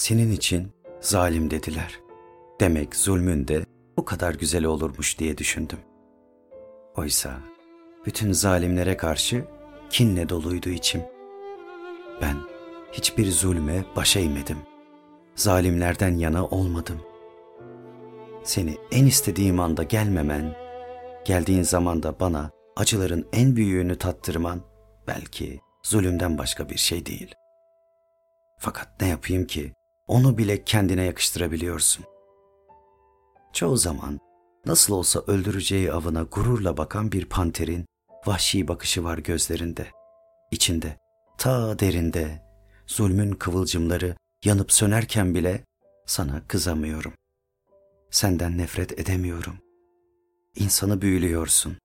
Senin için zalim dediler. Demek zulmün de bu kadar güzel olurmuş diye düşündüm. Oysa bütün zalimlere karşı kinle doluydu içim. Ben hiçbir zulme baş eğmedim. Zalimlerden yana olmadım. Seni en istediğim anda gelmemen, geldiğin zaman da bana acıların en büyüğünü tattırman belki zulümden başka bir şey değil. Fakat ne yapayım ki onu bile kendine yakıştırabiliyorsun. Çoğu zaman nasıl olsa öldüreceği avına gururla bakan bir panterin vahşi bakışı var gözlerinde. İçinde, ta derinde, zulmün kıvılcımları yanıp sönerken bile sana kızamıyorum. Senden nefret edemiyorum. İnsanı büyülüyorsun.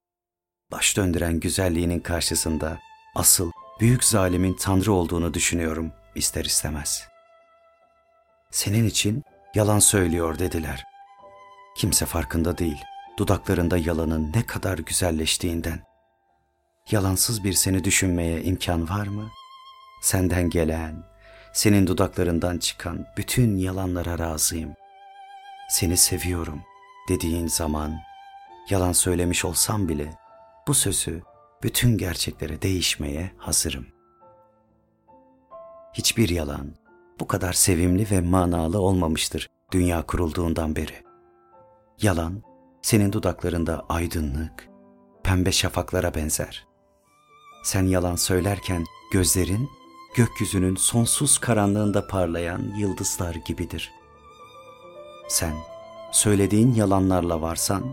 Baş döndüren güzelliğinin karşısında asıl büyük zalimin tanrı olduğunu düşünüyorum ister istemez. Senin için yalan söylüyor dediler. Kimse farkında değil dudaklarında yalanın ne kadar güzelleştiğinden. Yalansız bir seni düşünmeye imkan var mı? Senden gelen, senin dudaklarından çıkan bütün yalanlara razıyım. Seni seviyorum dediğin zaman yalan söylemiş olsam bile bu sözü bütün gerçeklere değişmeye hazırım. Hiçbir yalan bu kadar sevimli ve manalı olmamıştır dünya kurulduğundan beri. Yalan senin dudaklarında aydınlık, pembe şafaklara benzer. Sen yalan söylerken gözlerin gökyüzünün sonsuz karanlığında parlayan yıldızlar gibidir. Sen söylediğin yalanlarla varsan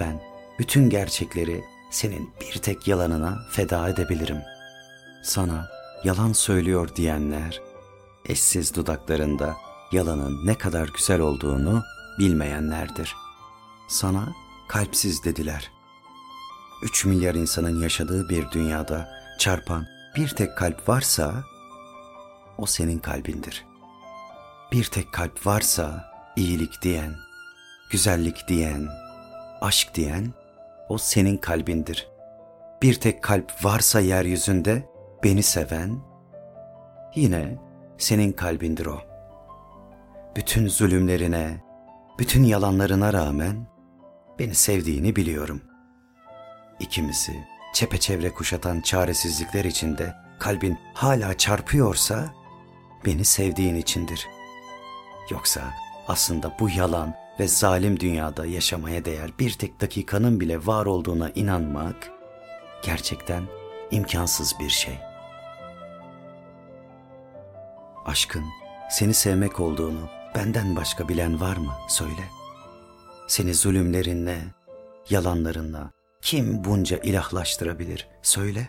ben bütün gerçekleri senin bir tek yalanına feda edebilirim. Sana yalan söylüyor diyenler eşsiz dudaklarında yalanın ne kadar güzel olduğunu bilmeyenlerdir. Sana kalpsiz dediler. Üç milyar insanın yaşadığı bir dünyada çarpan bir tek kalp varsa o senin kalbindir. Bir tek kalp varsa iyilik diyen, güzellik diyen, aşk diyen o senin kalbindir. Bir tek kalp varsa yeryüzünde beni seven yine senin kalbindir o. Bütün zulümlerine, bütün yalanlarına rağmen beni sevdiğini biliyorum. İkimizi çepeçevre kuşatan çaresizlikler içinde kalbin hala çarpıyorsa beni sevdiğin içindir. Yoksa aslında bu yalan ve zalim dünyada yaşamaya değer bir tek dakikanın bile var olduğuna inanmak gerçekten imkansız bir şey. Aşkın seni sevmek olduğunu benden başka bilen var mı söyle. Seni zulümlerinle, yalanlarınla kim bunca ilahlaştırabilir söyle.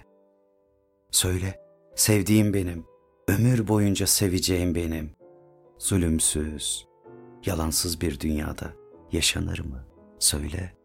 Söyle, sevdiğim benim, ömür boyunca seveceğim benim. Zulümsüz, yalansız bir dünyada yaşanır mı? Söyle.''